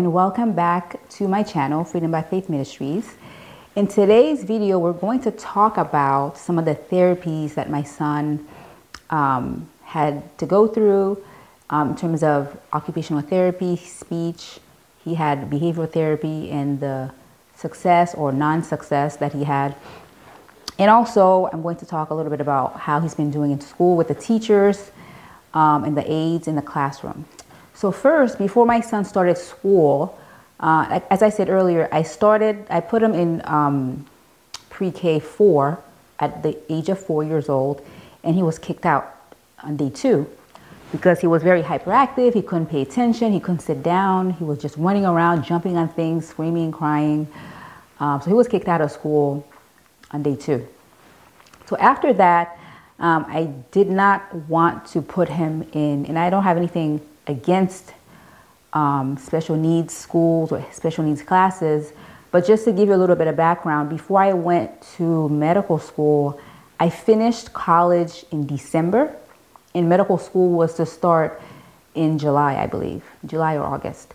and welcome back to my channel, Freedom by Faith Ministries. In today's video, we're going to talk about some of the therapies that my son um, had to go through um, in terms of occupational therapy, speech. He had behavioral therapy and the success or non-success that he had. And also, I'm going to talk a little bit about how he's been doing in school with the teachers um, and the aides in the classroom. So first, before my son started school, uh, as I said earlier, I started, I put him in um, pre-K four at the age of four years old, and he was kicked out on day two because he was very hyperactive. He couldn't pay attention. He couldn't sit down. He was just running around, jumping on things, screaming, crying. Um, so he was kicked out of school on day two. So after that, um, I did not want to put him in, and I don't have anything against um, special needs schools or special needs classes. But just to give you a little bit of background, before I went to medical school, I finished college in December, and medical school was to start in July, I believe, July or August.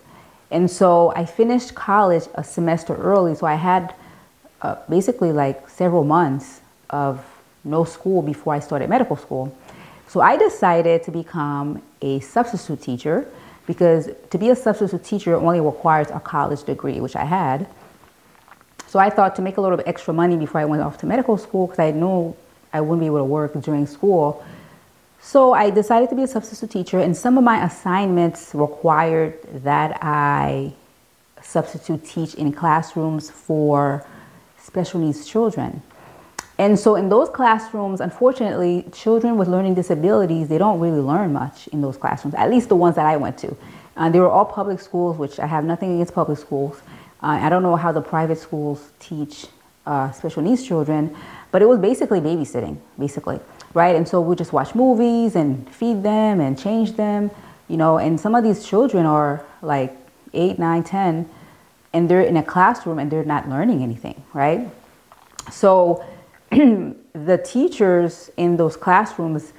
And so I finished college a semester early, so I had uh, basically like several months of no school before I started medical school. So I decided to become a substitute teacher because to be a substitute teacher only requires a college degree, which I had. So I thought to make a little bit extra money before I went off to medical school because I knew I wouldn't be able to work during school. So I decided to be a substitute teacher, and some of my assignments required that I substitute teach in classrooms for special needs children. And so in those classrooms, unfortunately, children with learning disabilities, they don't really learn much in those classrooms, at least the ones that I went to. Uh, they were all public schools, which I have nothing against public schools. Uh, I don't know how the private schools teach uh, special needs children, but it was basically babysitting, basically, right? And so we just watch movies and feed them and change them, you know, and some of these children are like eight, nine, ten, and they're in a classroom and they're not learning anything, right? So the teachers in those classrooms,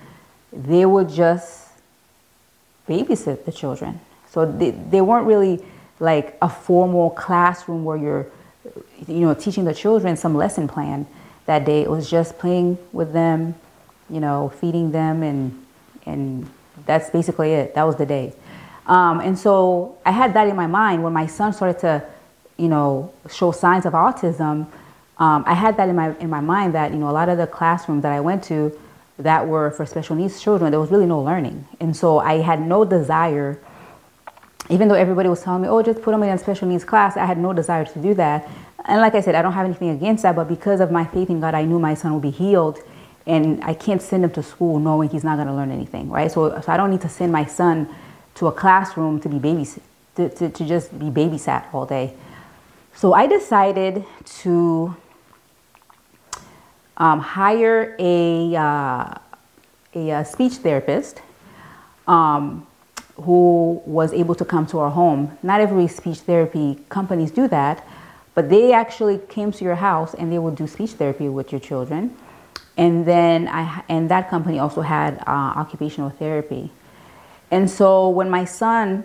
they would just babysit the children. So they, they weren't really like a formal classroom where you're, you know, teaching the children some lesson plan that day. It was just playing with them, you know, feeding them, and and that's basically it. That was the day. Um, and so I had that in my mind when my son started to, you know, show signs of autism um, I had that in my in my mind that you know a lot of the classrooms that I went to that were for special needs children, there was really no learning, and so I had no desire. Even though everybody was telling me, "Oh, just put them in a special needs class," I had no desire to do that. And like I said, I don't have anything against that, but because of my faith in God, I knew my son would be healed, and I can't send him to school knowing he's not going to learn anything, right? So, so I don't need to send my son to a classroom to be babysat, to, to, to just be babysat all day. So I decided to um, hire a, uh, a, a, uh, speech therapist um, who was able to come to our home. Not every speech therapy companies do that, but they actually came to your house and they would do speech therapy with your children. And then I and that company also had uh, occupational therapy. And so when my son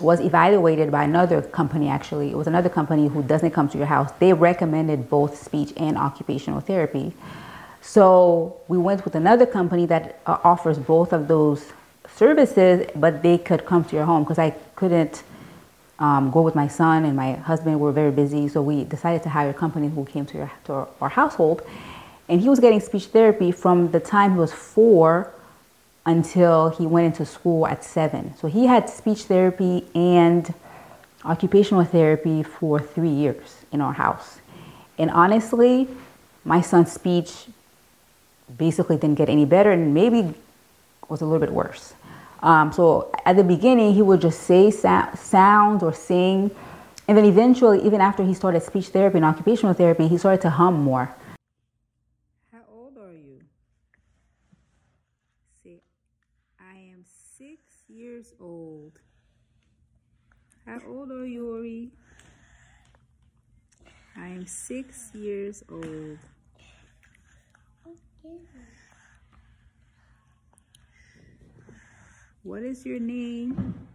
was evaluated by another company actually. It was another company who doesn't come to your house. They recommended both speech and occupational therapy. So we went with another company that uh, offers both of those services, but they could come to your home because I couldn't um, go with my son and my husband were very busy. So we decided to hire a company who came to, your, to our, our household. And he was getting speech therapy from the time he was four until he went into school at seven. So he had speech therapy and occupational therapy for three years in our house. And honestly, my son's speech basically didn't get any better and maybe was a little bit worse. Um, so at the beginning, he would just say sa- sounds or sing. And then eventually, even after he started speech therapy and occupational therapy, he started to hum more. Years old. How old are you, Auri? I am six years old. What is your name?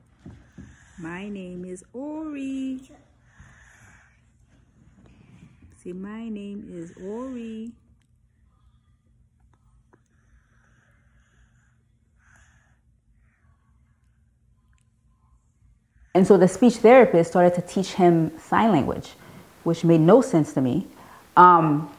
My name is Auri. See, my name is Auri. And so the speech therapist started to teach him sign language, which made no sense to me. Um,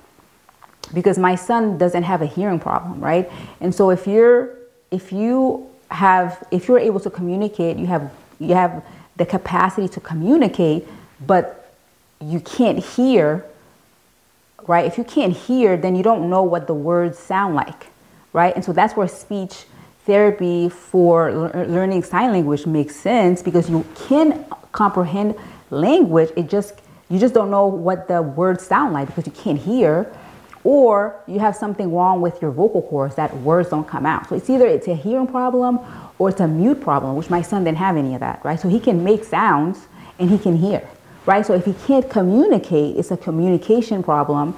because my son doesn't have a hearing problem, right? And so if you're if you have if you're able to communicate, you have you have the capacity to communicate, but you can't hear, right? If you can't hear, then you don't know what the words sound like, right? And so that's where speech therapy for learning sign language makes sense because you can comprehend language. It just you just don't know what the words sound like because you can't hear or you have something wrong with your vocal cords that words don't come out. So it's either it's a hearing problem or it's a mute problem, which my son didn't have any of that, right? So he can make sounds and he can hear, right? So if he can't communicate, it's a communication problem.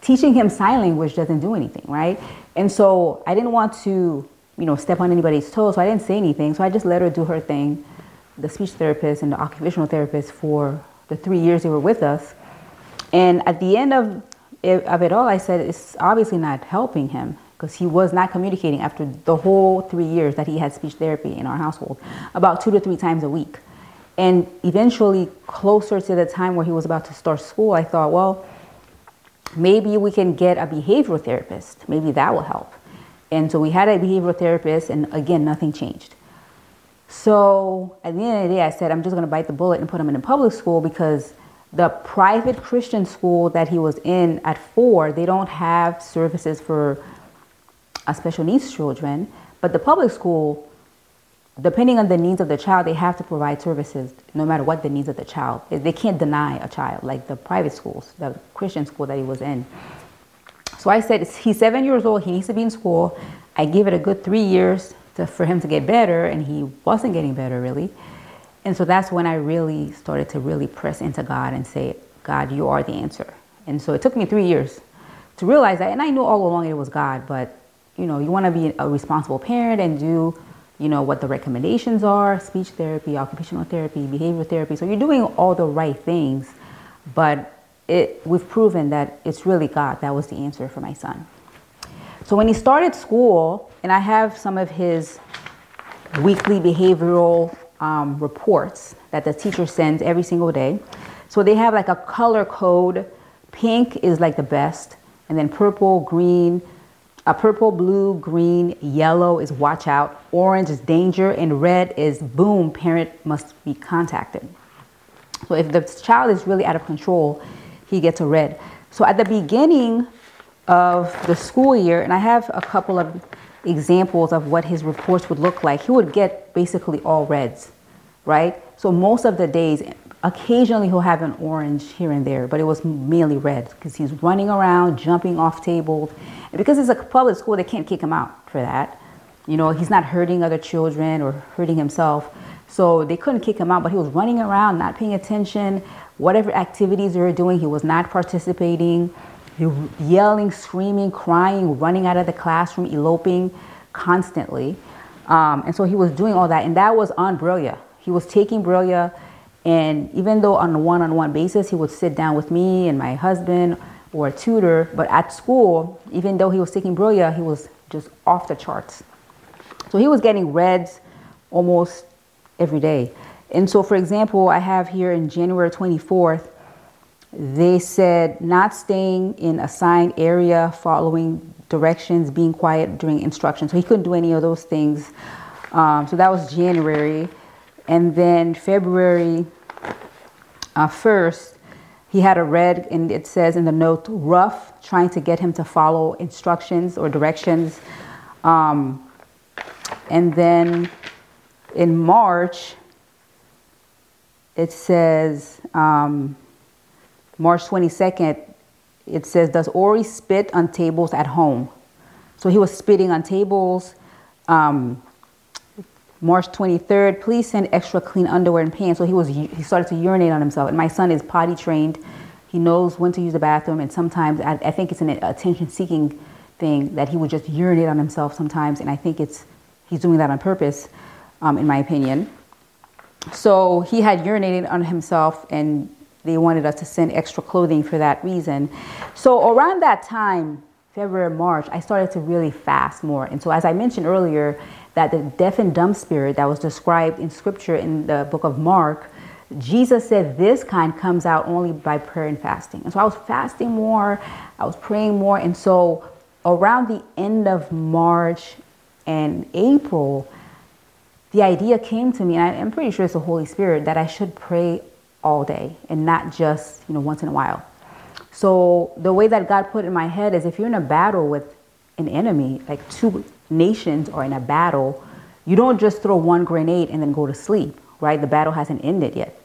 Teaching him sign language doesn't do anything, right? And so I didn't want to, you know, step on anybody's toes, so I didn't say anything. So I just let her do her thing, the speech therapist and the occupational therapist for the three years they were with us. And at the end of of it all, I said it's obviously not helping him because he was not communicating after the whole three years that he had speech therapy in our household, about two to three times a week. And eventually, closer to the time where he was about to start school, I thought, well, maybe we can get a behavioral therapist. Maybe that will help. And so we had a behavioral therapist, and again, nothing changed. So at the end of the day, I said, I'm just going to bite the bullet and put him in a public school because the private Christian school that he was in at four, they don't have services for uh, special needs children. But the public school, depending on the needs of the child, they have to provide services no matter what the needs of the child. They can't deny a child, like the private schools, the Christian school that he was in. So I said, he's seven years old, he needs to be in school. I gave it a good three years to, for him to get better, and he wasn't getting better really. And so that's when I really started to really press into God and say, God, you are the answer. And so it took me three years to realize that. And I knew all along it was God, but you know, you want to be a responsible parent and do, you know, what the recommendations are, speech therapy, occupational therapy, behavioral therapy. So you're doing all the right things, but it, we've proven that it's really God that was the answer for my son. So when he started school, and I have some of his weekly behavioral um, reports that the teacher sends every single day. So they have like a color code. Pink is like the best, and then purple, green, a purple, blue, green, yellow is watch out, orange is danger, and red is boom, parent must be contacted. So if the child is really out of control, he gets a red. So at the beginning of the school year, and I have a couple of examples of what his reports would look like, he would get basically all reds, right? So most of the days, occasionally he'll have an orange here and there, but it was mainly red because he's running around, jumping off tables. And because it's a public school, they can't kick him out for that. You know, he's not hurting other children or hurting himself. So they couldn't kick him out, but he was running around, not paying attention. Whatever activities they were doing, he was not participating yelling, screaming, crying, running out of the classroom, eloping constantly. Um, and so he was doing all that, and that was on Brillia. He was taking Brillia, and even though on a one on one basis, he would sit down with me and my husband or a tutor, but at school, even though he was taking Brillia, he was just off the charts. So he was getting reds almost every day. And so, for example, I have here in January 24th, they said not staying in assigned area, following directions, being quiet during instruction. So he couldn't do any of those things. Um, so that was January. And then February uh, 1st, he had a red, and it says in the note, rough, trying to get him to follow instructions or directions. Um, and then in March, it says, um, March 22nd, it says, Does Auri spit on tables at home? So he was spitting on tables. Um, March 23rd, please send extra clean underwear and pants. So he was he started to urinate on himself. And my son is potty trained. He knows when to use the bathroom. And sometimes I, I think it's an attention seeking thing that he would just urinate on himself sometimes. And I think it's he's doing that on purpose, um, in my opinion. so he had urinated on himself and they wanted us to send extra clothing for that reason. So around that time, February, March, I started to really fast more. And so as I mentioned earlier, that the deaf and dumb spirit that was described in scripture in the book of Mark, Jesus said this kind comes out only by prayer and fasting. And so I was fasting more, I was praying more. And so around the end of March and April, the idea came to me, and I, am pretty sure it's the Holy Spirit, that I should pray all day and not just, you know, once in a while. So the way that God put in my head is if you're in a battle with an enemy, like two nations are in a battle, you don't just throw one grenade and then go to sleep, right? The battle hasn't ended yet,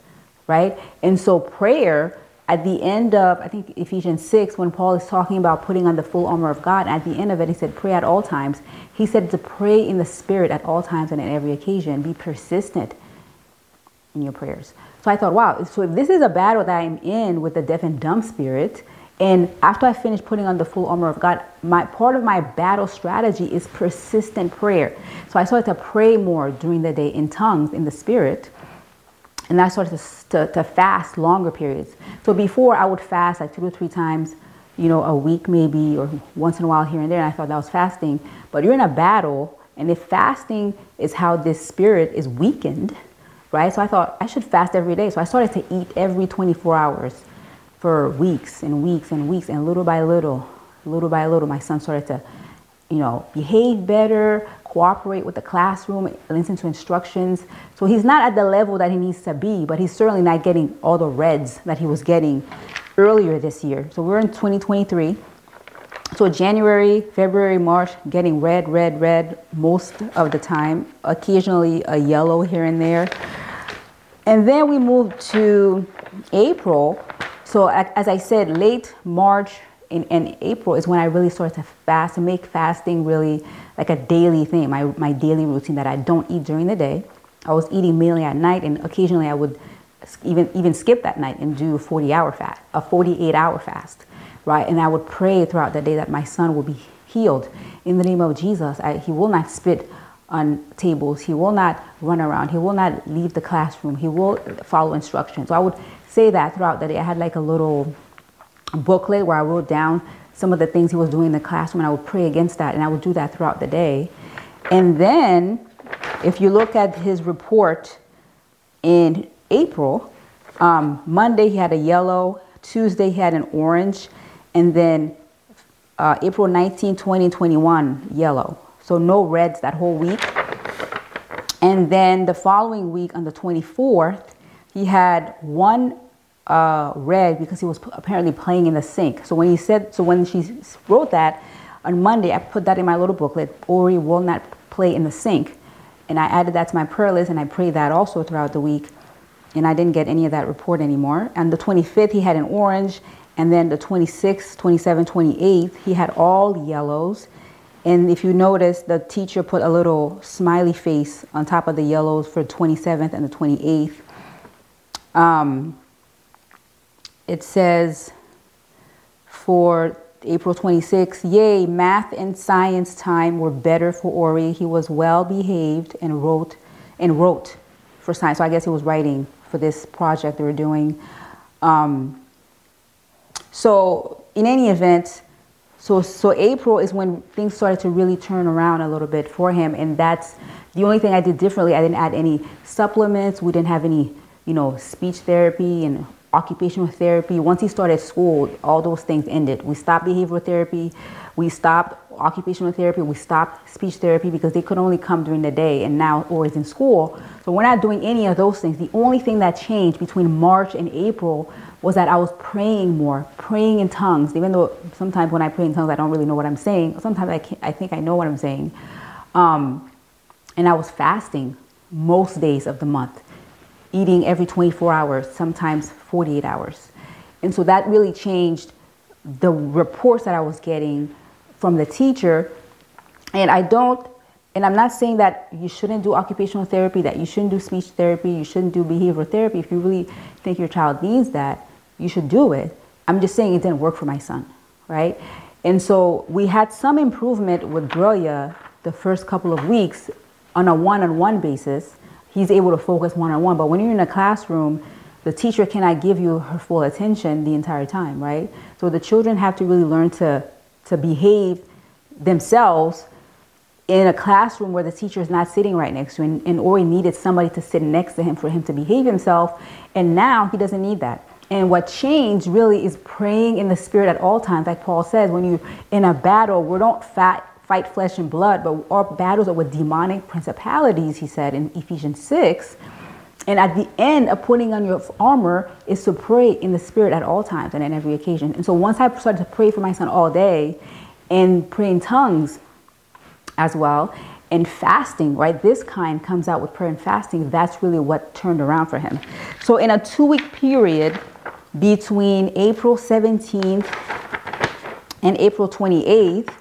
right? And so prayer at the end of, I think Ephesians 6, when Paul is talking about putting on the full armor of God, at the end of it, he said, pray at all times. He said to pray in the spirit at all times and at every occasion. Be persistent in your prayers. So I thought, wow, so if this is a battle that I'm in with the deaf and dumb spirit, and after I finish putting on the full armor of God, my part of my battle strategy is persistent prayer. So I started to pray more during the day in tongues in the spirit and I started to, to, to, fast longer periods. So before I would fast like two or three times, you know, a week maybe, or once in a while here and there. And I thought that was fasting. But you're in a battle, and if fasting is how this spirit is weakened, right? So I thought I should fast every day. So I started to eat every 24 hours for weeks and weeks and weeks, and little by little, little by little, my son started to, you know, behave better, cooperate with the classroom, listen to instructions. So he's not at the level that he needs to be, but he's certainly not getting all the reds that he was getting earlier this year. So we're in 2023. So January, February, March, getting red, red, red most of the time, occasionally a yellow here and there. And then we moved to April. So as I said, late March, and, in April is when I really started to fast and make fasting really like a daily thing, my, my daily routine that I don't eat during the day. I was eating mainly at night, and occasionally I would even even skip that night and do a 40 hour fast, a 48 hour fast, right? And I would pray throughout the day that my son will be healed in the name of Jesus. I, he will not spit on tables. He will not run around. He will not leave the classroom. He will follow instructions. So I would say that throughout the day. I had like a little booklet where I wrote down some of the things he was doing in the classroom, and I would pray against that, and I would do that throughout the day. And then, if you look at his report in April, um, Monday he had a yellow, Tuesday he had an orange, and then uh, April 19, 20, 21, yellow. So no reds that whole week. And then the following week on the 24th, he had one uh, red because he was apparently playing in the sink. So when he said, so when she wrote that on Monday, I put that in my little booklet. Auri will not play in the sink, and I added that to my prayer list, and I prayed that also throughout the week. And I didn't get any of that report anymore. And the 25th, he had an orange, and then the 26th, 27th, 28th, he had all yellows. And if you notice, the teacher put a little smiley face on top of the yellows for 27th and the 28th. Um, it says for April 26, yay, math and science time were better for Auri. He was well behaved and wrote and wrote for science. So I guess he was writing for this project they were doing. Um, so in any event, so so April is when things started to really turn around a little bit for him, and that's the only thing I did differently. I didn't add any supplements. We didn't have any, you know, speech therapy and occupational therapy. Once he started school, all those things ended. We stopped behavioral therapy, we stopped occupational therapy, we stopped speech therapy because they could only come during the day and now or is in school. So we're not doing any of those things. The only thing that changed between March and April was that I was praying more, praying in tongues. Even though sometimes when I pray in tongues, I don't really know what I'm saying. Sometimes I, I think I know what I'm saying. Um, and I was fasting most days of the month eating every 24 hours, sometimes 48 hours. And so that really changed the reports that I was getting from the teacher. And I don't, and I'm not saying that you shouldn't do occupational therapy, that you shouldn't do speech therapy, you shouldn't do behavioral therapy. If you really think your child needs that, you should do it. I'm just saying it didn't work for my son, right? And so we had some improvement with Brillia the first couple of weeks on a one on one basis he's able to focus one on one. But when you're in a classroom, the teacher cannot give you her full attention the entire time, right? So the children have to really learn to to behave themselves in a classroom where the teacher is not sitting right next to him and Auri needed somebody to sit next to him for him to behave himself and now he doesn't need that and what changed really is praying in the spirit at all times like paul says when you're in a battle we don't fight, fight flesh and blood but our battles are with demonic principalities he said in ephesians 6 and at the end of putting on your armor is to pray in the spirit at all times and at every occasion and so once i started to pray for my son all day and pray in tongues as well. And fasting, right? This kind comes out with prayer and fasting. That's really what turned around for him. So, in a two week period between April 17th and April 28th,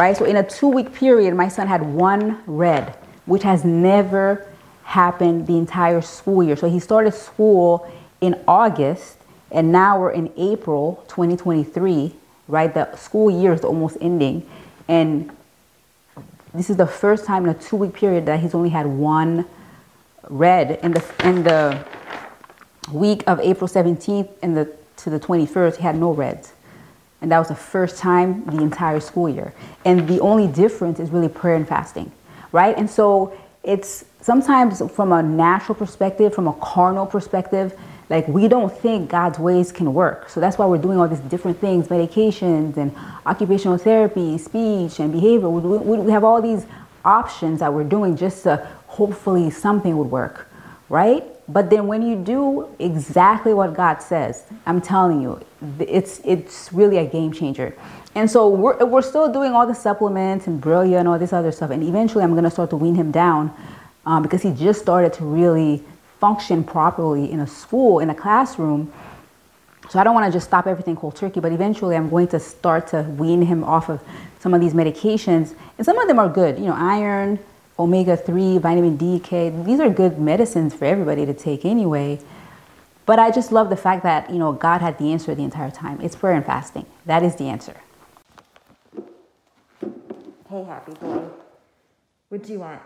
right? So, in a two week period, my son had one red, which has never happened the entire school year. So, he started school in August, and now we're in April 2023, right? The school year is almost ending. And this is the first time in a two week period that he's only had one red in the in the week of April 17th and the to the 21st he had no reds and that was the first time the entire school year and the only difference is really prayer and fasting right and so it's sometimes from a natural perspective from a carnal perspective like we don't think God's ways can work. So that's why we're doing all these different things, medications and occupational therapy, speech and behavior. We, we, we have all these options that we're doing just to hopefully something would work, right? But then when you do exactly what God says, I'm telling you, it's it's really a game changer. And so we're, we're still doing all the supplements and Brillia and all this other stuff. And eventually I'm going to start to wean him down um, because he just started to really function properly in a school, in a classroom. So I don't want to just stop everything cold turkey, but eventually I'm going to start to wean him off of some of these medications. And some of them are good, you know, iron, omega 3, vitamin D, K. These are good medicines for everybody to take anyway. But I just love the fact that, you know, God had the answer the entire time. It's prayer and fasting. That is the answer. Hey, happy boy. What do you want?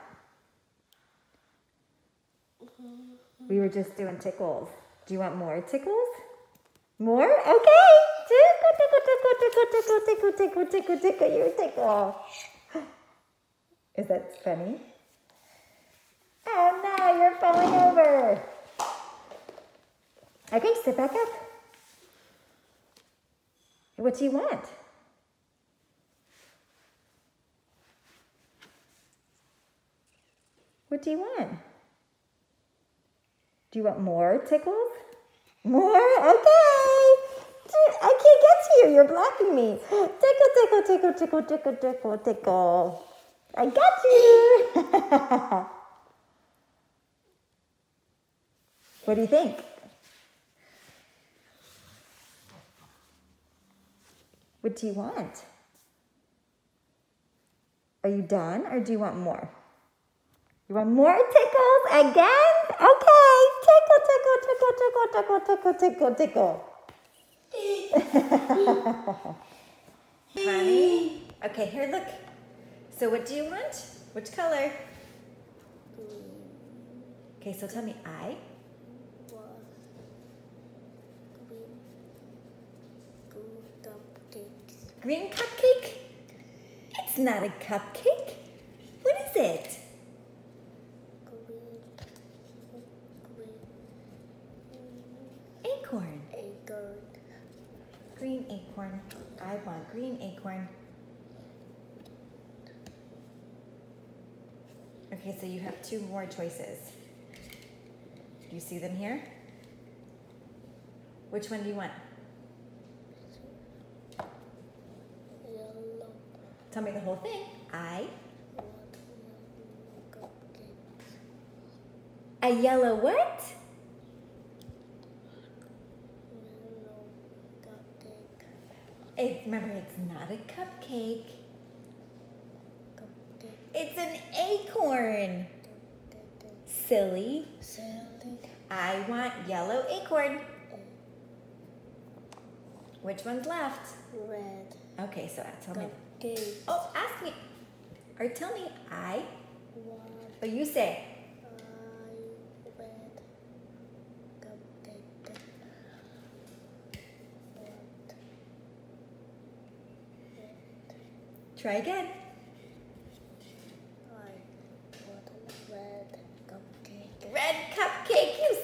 We were just doing tickles. Do you want more tickles? More? Okay. Tickle, tickle, tickle, tickle, tickle, tickle, tickle, tickle, tickle, tickle, you tickle. Is that funny? Oh no, you're falling over. Okay, sit back up. What do you want? What do you want? Do you want more tickles? More? Okay. I can't get to you. You're blocking me. Tickle, tickle, tickle, tickle, tickle, tickle, tickle. I got you. what do you think? What do you want? Are you done or do you want more? You want more tickles again? Okay. Tickle, tickle, tickle, tickle, tickle, tickle, tickle, tickle. Honey? Okay, here, look. So what do you want? Which color? Okay, so tell me I. Want green Green cupcake? It's not a cupcake. What is it? Green. Green. Acorn. Acorn. Green acorn. I want green acorn. Okay, so you have two more choices. Do you see them here? Which one do you want? Yellow. Tell me the whole thing. I. A yellow what? It, remember, it's not a. Cupcake. acorn. Silly. I want yellow acorn. Which one's left? Red. Okay, so uh, tell me. Eight. Oh, ask me. Or tell me I. What? or you say. Try again.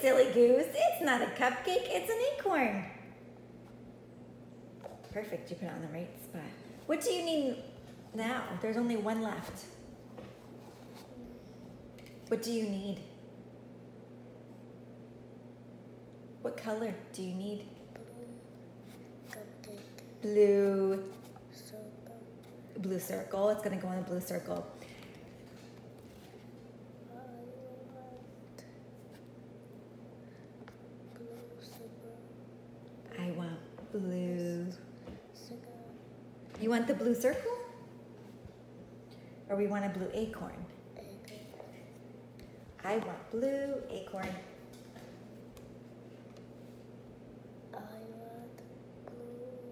Silly goose. It's not a cupcake, it's an acorn. Perfect, you put it on the right spot. What do you need now? There's only one left. What do you need? What color do you need? Blue. Blue circle. It's gonna go in the blue circle. I want blue sugar. I want blue. Sugar. You want the blue circle? Or we want a blue acorn? I want blue acorn. I want blue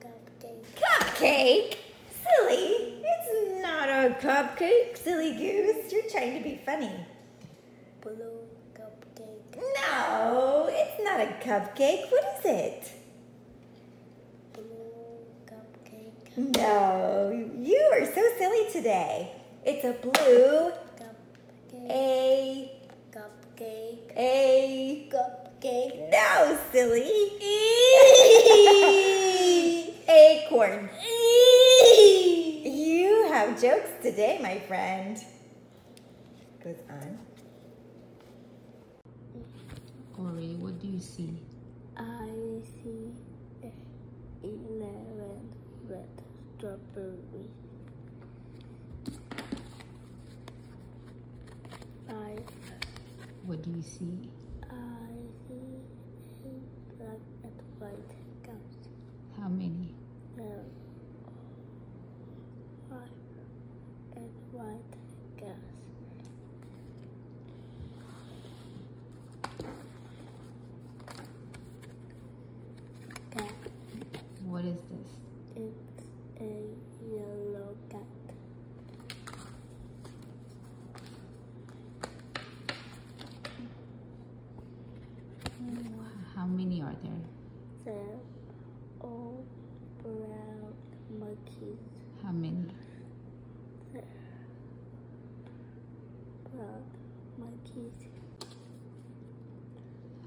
cupcake. Cupcake? Silly. It's not a cupcake, silly goose. You're trying to be funny. Blue cupcake. No, it's not a cupcake. What is it? Blue cupcake. No, you are so silly today. It's a blue Cupcake. a Cupcake. a Cupcake. no silly acorn. You have jokes today, my friend. Goes on. Auri, what do you see? Strawberries. I What do you see? I see a black and white cows. How many? There are five and white cows. Cat. What is this? It's a yellow cat. How many are there? They're all brown monkeys. How many? Brown monkeys.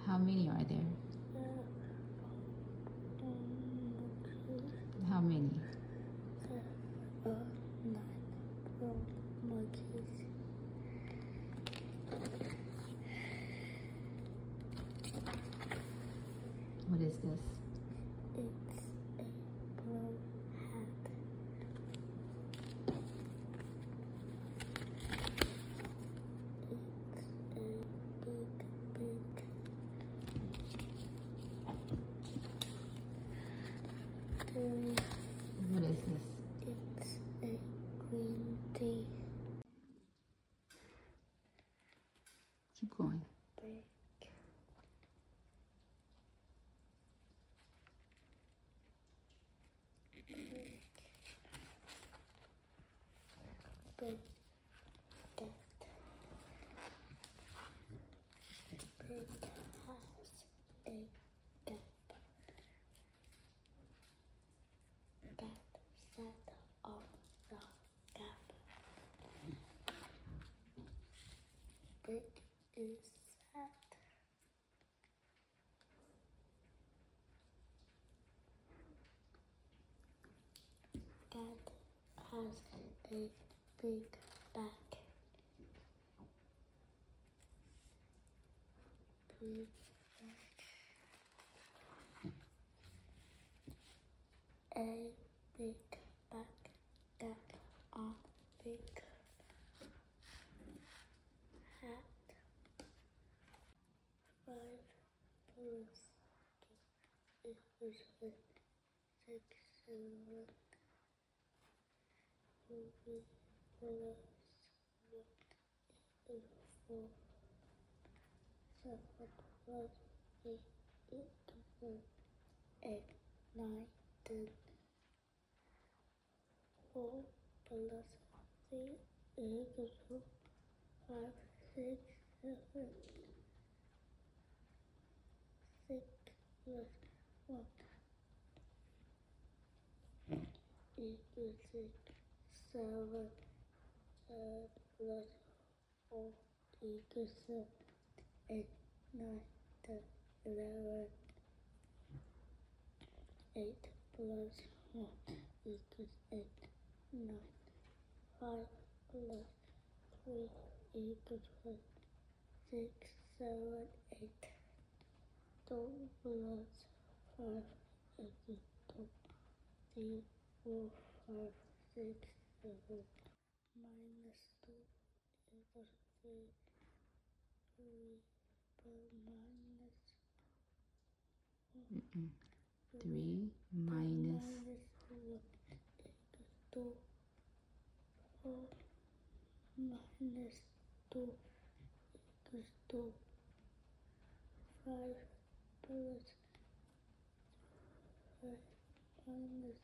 How many are there? They're monkeys. How many? There are nine brown monkeys. What is this? It's a brown hat. It's a big, big tree. What is this? It's a green tea Keep going. break. Big cat. Big has a cap. Cat sat on the cap. Big is. Cat has a big back. Big back. A big back. Big hat. Five plus one is four. Seven plus eight is twelve. Eight, nine, ten. Four plus three two. Five, six, seven. Six plus one. equals six, seven, eight plus four equals seven, eight, nine, ten, eleven. Eight plus one equals eight, nine. Five plus three equals five, six, seven, eight. Two plus five equals two. Three, four, five, six. Mm-hmm. Minus two equals three. Three plus minus Three minus minus equals two. Four minus two equals two. Five plus five minus eight equals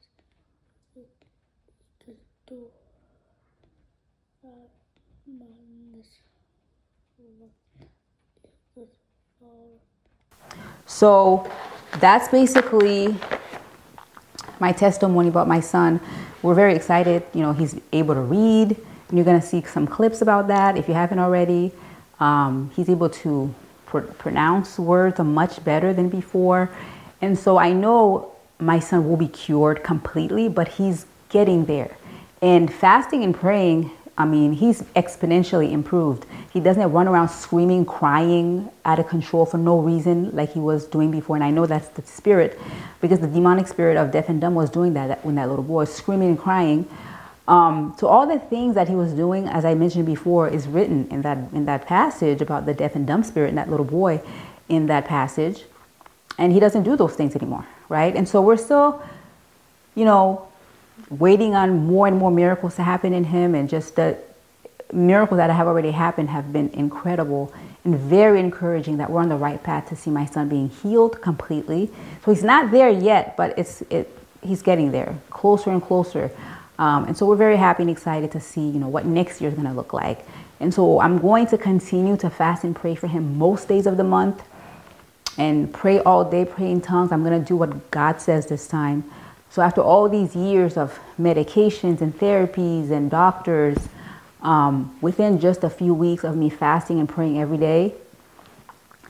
minus. So that's basically my testimony about my son. We're very excited. You know, he's able to read. And you're going to see some clips about that if you haven't already. Um, he's able to pr- pronounce words much better than before. And so I know my son will be cured completely, but he's getting there. And fasting and praying, I mean, he's exponentially improved. He doesn't run around screaming, crying out of control for no reason like he was doing before. And I know that's the spirit because the demonic spirit of deaf and dumb was doing that when that little boy was screaming and crying. Um, so all the things that he was doing, as I mentioned before, is written in that in that passage about the deaf and dumb spirit and that little boy in that passage. And he doesn't do those things anymore, right? And so we're still, you know, waiting on more and more miracles to happen in him and just the miracles that have already happened have been incredible and very encouraging that we're on the right path to see my son being healed completely. So he's not there yet but it's it he's getting there closer and closer. Um, and so we're very happy and excited to see you know what next year is going to look like. And so i'm going to continue to fast and pray for him most days of the month and pray all day pray in tongues. I'm going to do what god says this time so after all these years of medications and therapies and doctors, um, within just a few weeks of me fasting and praying every day,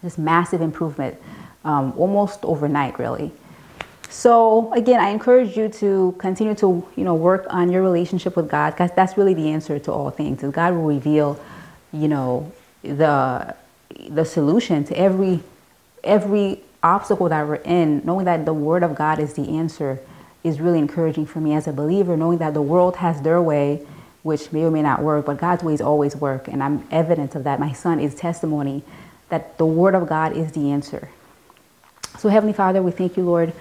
this massive improvement, um, almost overnight, really. So again, I encourage you to continue to you know work on your relationship with God, because that's really the answer to all things. Is God will reveal, you know, the the solution to every every obstacle that we're in, knowing that the Word of God is the answer is really encouraging for me as a believer, knowing that the world has their way, which may or may not work, but God's ways always work. And I'm evidence of that. My son is testimony that the Word of God is the answer. So, Heavenly Father, we thank you, Lord,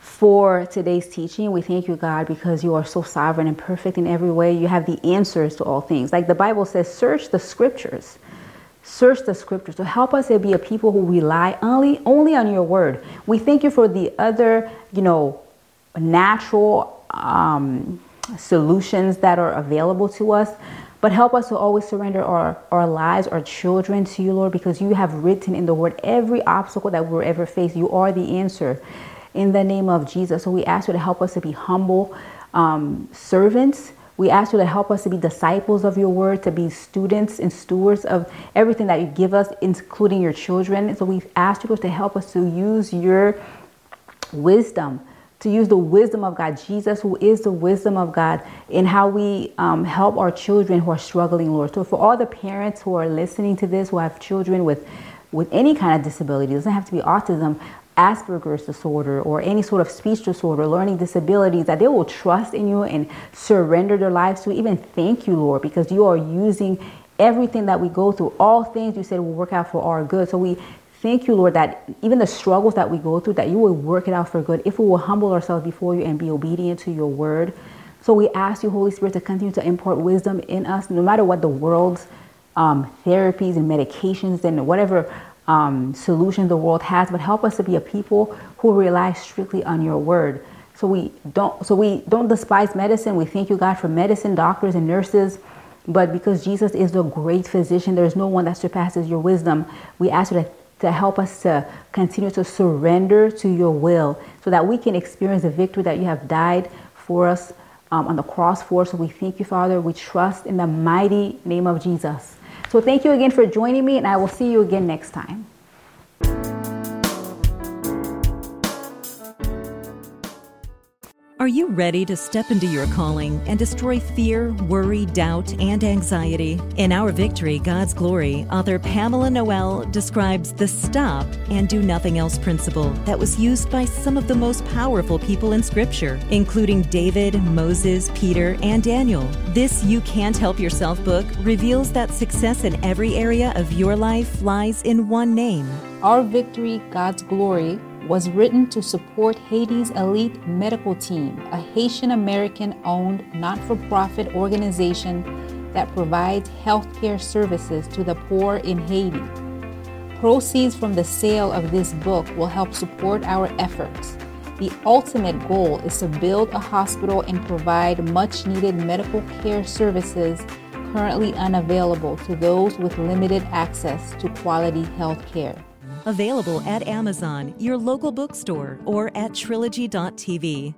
for today's teaching. We thank you, God, because you are so sovereign and perfect in every way. You have the answers to all things. Like the Bible says, search the scriptures. Search the scriptures to help us to be a people who rely only only on your word. We thank you for the other, you know, natural um, solutions that are available to us. But help us to always surrender our, our lives, our children to you, Lord, because you have written in the word every obstacle that we'll ever face. You are the answer in the name of Jesus. So we ask you to help us to be humble um, servants. We ask you to help us to be disciples of your word, to be students and stewards of everything that you give us, including your children. So we ask you to help us to use your wisdom to use the wisdom of God, Jesus, who is the wisdom of God, in how we um, help our children who are struggling, Lord. So, for all the parents who are listening to this, who have children with, with any kind of disability, it doesn't have to be autism, Asperger's disorder, or any sort of speech disorder, learning disabilities, that they will trust in you and surrender their lives to, even thank you, Lord, because you are using everything that we go through, all things you said will work out for our good. So we Thank you, Lord, that even the struggles that we go through, that you will work it out for good if we will humble ourselves before you and be obedient to your word. So we ask you, Holy Spirit, to continue to import wisdom in us, no matter what the world's um, therapies and medications and whatever um, solution the world has, but help us to be a people who rely strictly on your word. So we don't so we don't despise medicine. We thank you, God, for medicine, doctors, and nurses. But because Jesus is the great physician, there is no one that surpasses your wisdom. We ask you to to help us to continue to surrender to your will so that we can experience the victory that you have died for us um, on the cross for. So we thank you, Father. We trust in the mighty name of Jesus. So thank you again for joining me, and I will see you again next time. Are you ready to step into your calling and destroy fear, worry, doubt, and anxiety? In Our Victory, God's Glory, author Pamela Noel describes the stop and do nothing else principle that was used by some of the most powerful people in Scripture, including David, Moses, Peter, and Daniel. This You Can't Help Yourself book reveals that success in every area of your life lies in one name. Our Victory, God's Glory was written to support Haiti's elite medical team, a Haitian American owned not for profit organization that provides healthcare services to the poor in Haiti. Proceeds from the sale of this book will help support our efforts. The ultimate goal is to build a hospital and provide much needed medical care services currently unavailable to those with limited access to quality health care. Available at Amazon, your local bookstore, or at trilogy.tv.